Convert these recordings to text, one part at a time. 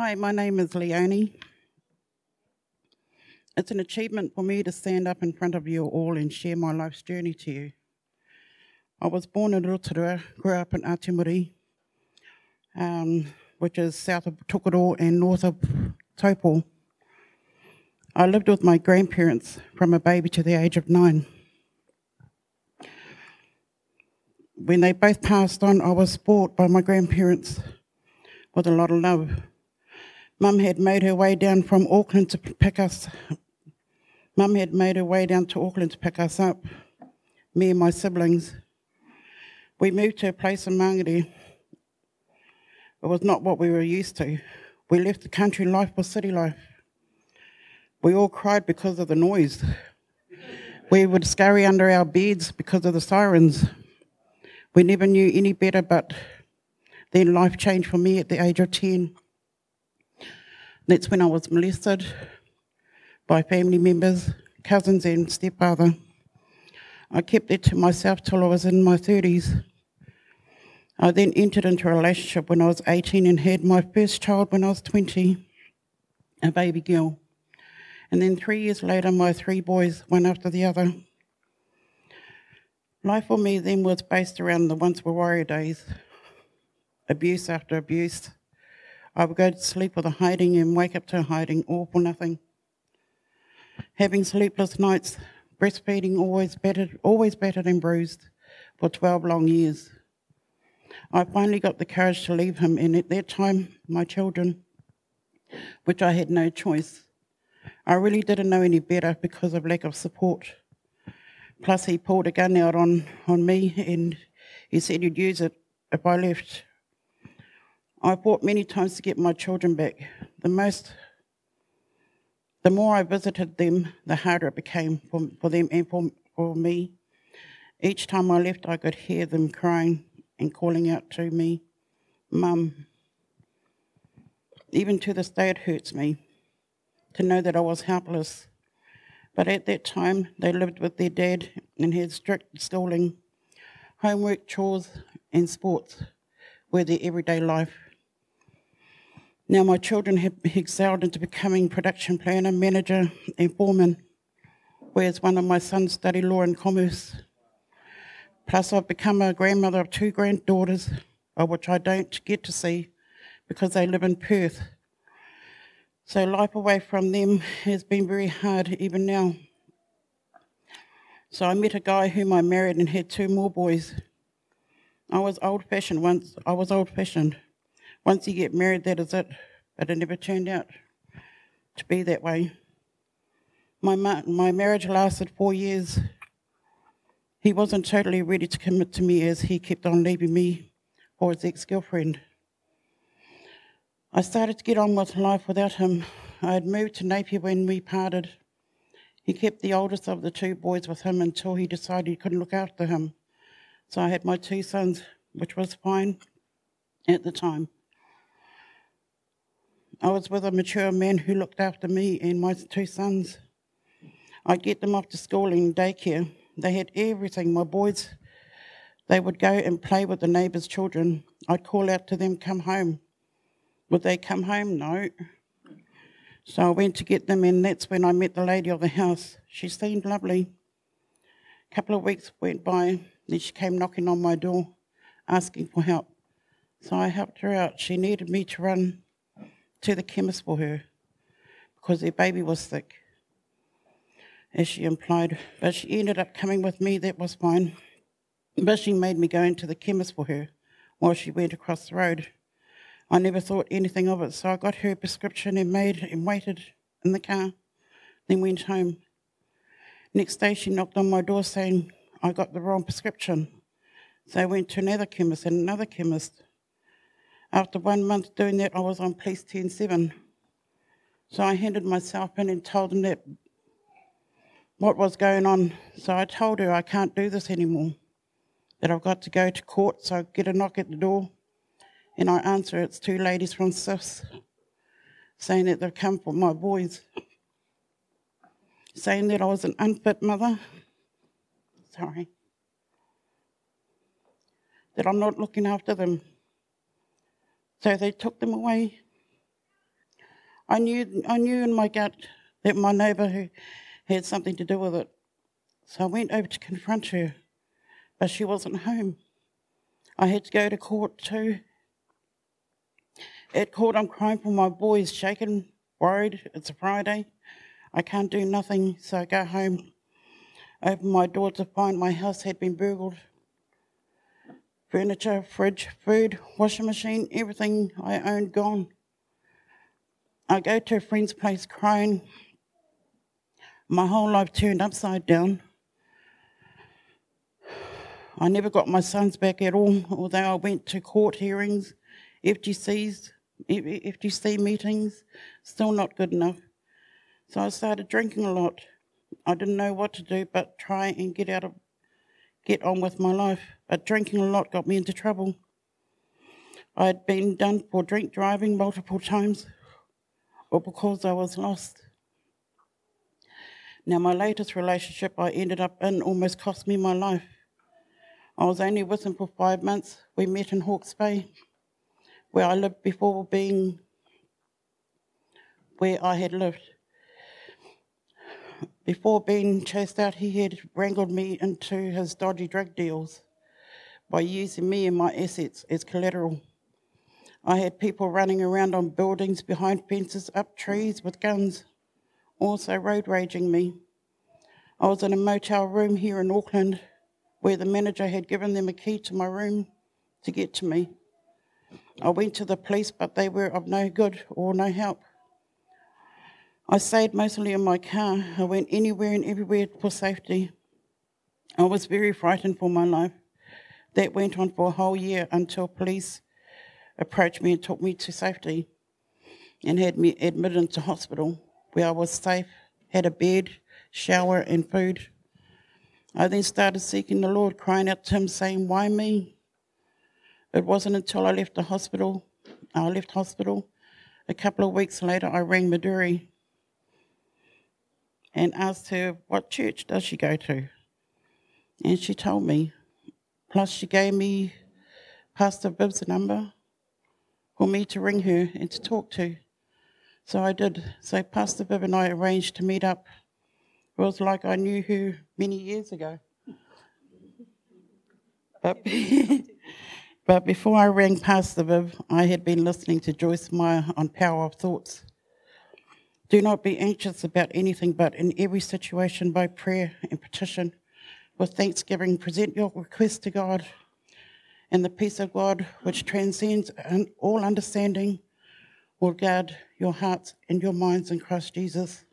Hi, my name is Leonie. It's an achievement for me to stand up in front of you all and share my life's journey to you. I was born in Rotorua, grew up in Atiamuri, um, which is south of Tokoroa and north of Taupo. I lived with my grandparents from a baby to the age of nine. When they both passed on, I was spoilt by my grandparents with a lot of love. Mum had made her way down from Auckland to pick us. Mum had made her way down to Auckland to pick us up, me and my siblings. We moved to a place in Mangere. It was not what we were used to. We left the country life for city life. We all cried because of the noise. We would scurry under our beds because of the sirens. We never knew any better, but then life changed for me at the age of 10. That's when I was molested by family members, cousins, and stepfather. I kept it to myself till I was in my 30s. I then entered into a relationship when I was 18 and had my first child when I was 20, a baby girl. And then three years later, my three boys, one after the other. Life for me then was based around the once were warrior days abuse after abuse. I would go to sleep with a hiding and wake up to a hiding, all for nothing. Having sleepless nights, breastfeeding always battered, always battered and bruised for 12 long years. I finally got the courage to leave him, and at that time, my children, which I had no choice. I really didn't know any better because of lack of support. Plus, he pulled a gun out on, on me and he said he'd use it if I left. I fought many times to get my children back. The most, the more I visited them, the harder it became for, for them and for, for me. Each time I left, I could hear them crying and calling out to me, Mum. Even to this day, it hurts me to know that I was helpless. But at that time, they lived with their dad and had strict schooling. Homework, chores, and sports were their everyday life. Now my children have excelled into becoming production planner, manager, and foreman, whereas one of my sons studied law and commerce. Plus, I've become a grandmother of two granddaughters, of which I don't get to see because they live in Perth. So life away from them has been very hard even now. So I met a guy whom I married and had two more boys. I was old fashioned once. I was old fashioned. Once you get married, that is it. But it never turned out to be that way. My, my marriage lasted four years. He wasn't totally ready to commit to me as he kept on leaving me for his ex girlfriend. I started to get on with life without him. I had moved to Napier when we parted. He kept the oldest of the two boys with him until he decided he couldn't look after him. So I had my two sons, which was fine at the time. I was with a mature man who looked after me and my two sons. I'd get them off to school and daycare. They had everything. My boys, they would go and play with the neighbours' children. I'd call out to them, come home. Would they come home? No. So I went to get them, and that's when I met the lady of the house. She seemed lovely. A couple of weeks went by, then she came knocking on my door, asking for help. So I helped her out. She needed me to run to the chemist for her because their baby was sick, as she implied. But she ended up coming with me, that was fine. But she made me go into the chemist for her while she went across the road. I never thought anything of it, so I got her prescription and made and waited in the car, then went home. Next day, she knocked on my door saying I got the wrong prescription. So I went to another chemist and another chemist. After one month doing that, I was on police 107. So I handed myself in and told them that what was going on. So I told her I can't do this anymore, that I've got to go to court. So I get a knock at the door, and I answer. It's two ladies from CYFS saying that they've come for my boys, saying that I was an unfit mother. Sorry. That I'm not looking after them. So they took them away I knew, I knew in my gut that my neighbour who had something to do with it. So I went over to confront her, but she wasn't home. I had to go to court too. At court, I'm crying for my boys, shaken, worried. It's a Friday. I can't do nothing, so I go home. Open my door to find my house had been burgled. Furniture, fridge, food, washing machine, everything I owned gone. I go to a friend's place crying. My whole life turned upside down. I never got my sons back at all, although I went to court hearings, FGCs, FGC meetings, still not good enough. So I started drinking a lot. I didn't know what to do but try and get out of get on with my life. But drinking a lot got me into trouble. I had been done for drink driving multiple times or because I was lost. Now, my latest relationship I ended up in almost cost me my life. I was only with him for five months. We met in Hawke's Bay, where I lived before being where I had lived. Before being chased out, he had wrangled me into his dodgy drug deals by using me and my assets as collateral. I had people running around on buildings, behind fences, up trees with guns, also road raging me. I was in a motel room here in Auckland where the manager had given them a key to my room to get to me. I went to the police, but they were of no good or no help. I stayed mostly in my car. I went anywhere and everywhere for safety. I was very frightened for my life. That went on for a whole year until police approached me and took me to safety and had me admitted into hospital where I was safe, had a bed, shower, and food. I then started seeking the Lord, crying out to Him, saying, Why me? It wasn't until I left the hospital, I left hospital. A couple of weeks later, I rang Maduri and asked her, What church does she go to? And she told me. Plus, she gave me Pastor Bibb's number for me to ring her and to talk to. So I did. So Pastor Bibb and I arranged to meet up. It was like I knew her many years ago. But, but before I rang Pastor Bibb, I had been listening to Joyce Meyer on Power of Thoughts. Do not be anxious about anything, but in every situation, by prayer and petition, with thanksgiving, present your request to God and the peace of God, which transcends all understanding, will guard your hearts and your minds in Christ Jesus.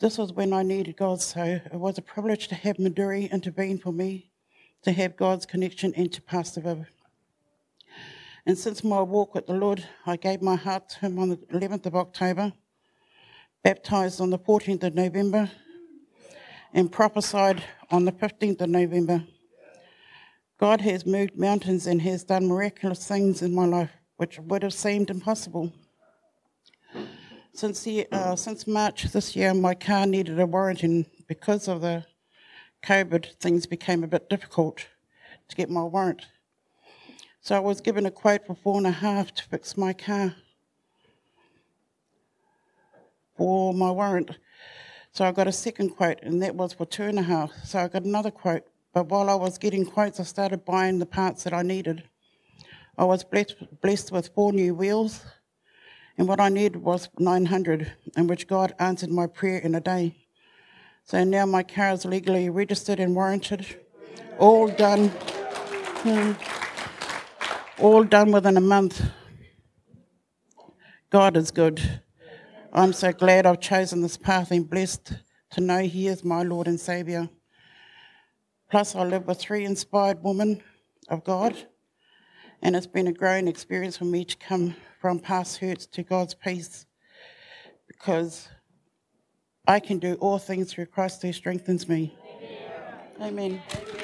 This was when I needed God, so it was a privilege to have Maduri intervene for me, to have God's connection and to Pastor. And since my walk with the Lord, I gave my heart to Him on the 11th of October, baptized on the 14th of November, and prophesied on the 15th of November. God has moved mountains and has done miraculous things in my life, which would have seemed impossible. Since, the, uh, since March this year, my car needed a warranty, and because of the COVID, things became a bit difficult to get my warrant. So I was given a quote for four and a half to fix my car for my warrant. So I got a second quote, and that was for two and a half. So I got another quote but while I was getting quotes, I started buying the parts that I needed. I was blessed, blessed with four new wheels, and what I needed was 900, in which God answered my prayer in a day. So now my car is legally registered and warranted, all done, hmm, all done within a month. God is good. I'm so glad I've chosen this path and blessed to know He is my Lord and Saviour. Plus, I live with three inspired women of God, and it's been a growing experience for me to come from past hurts to God's peace because I can do all things through Christ who strengthens me. Amen. Amen.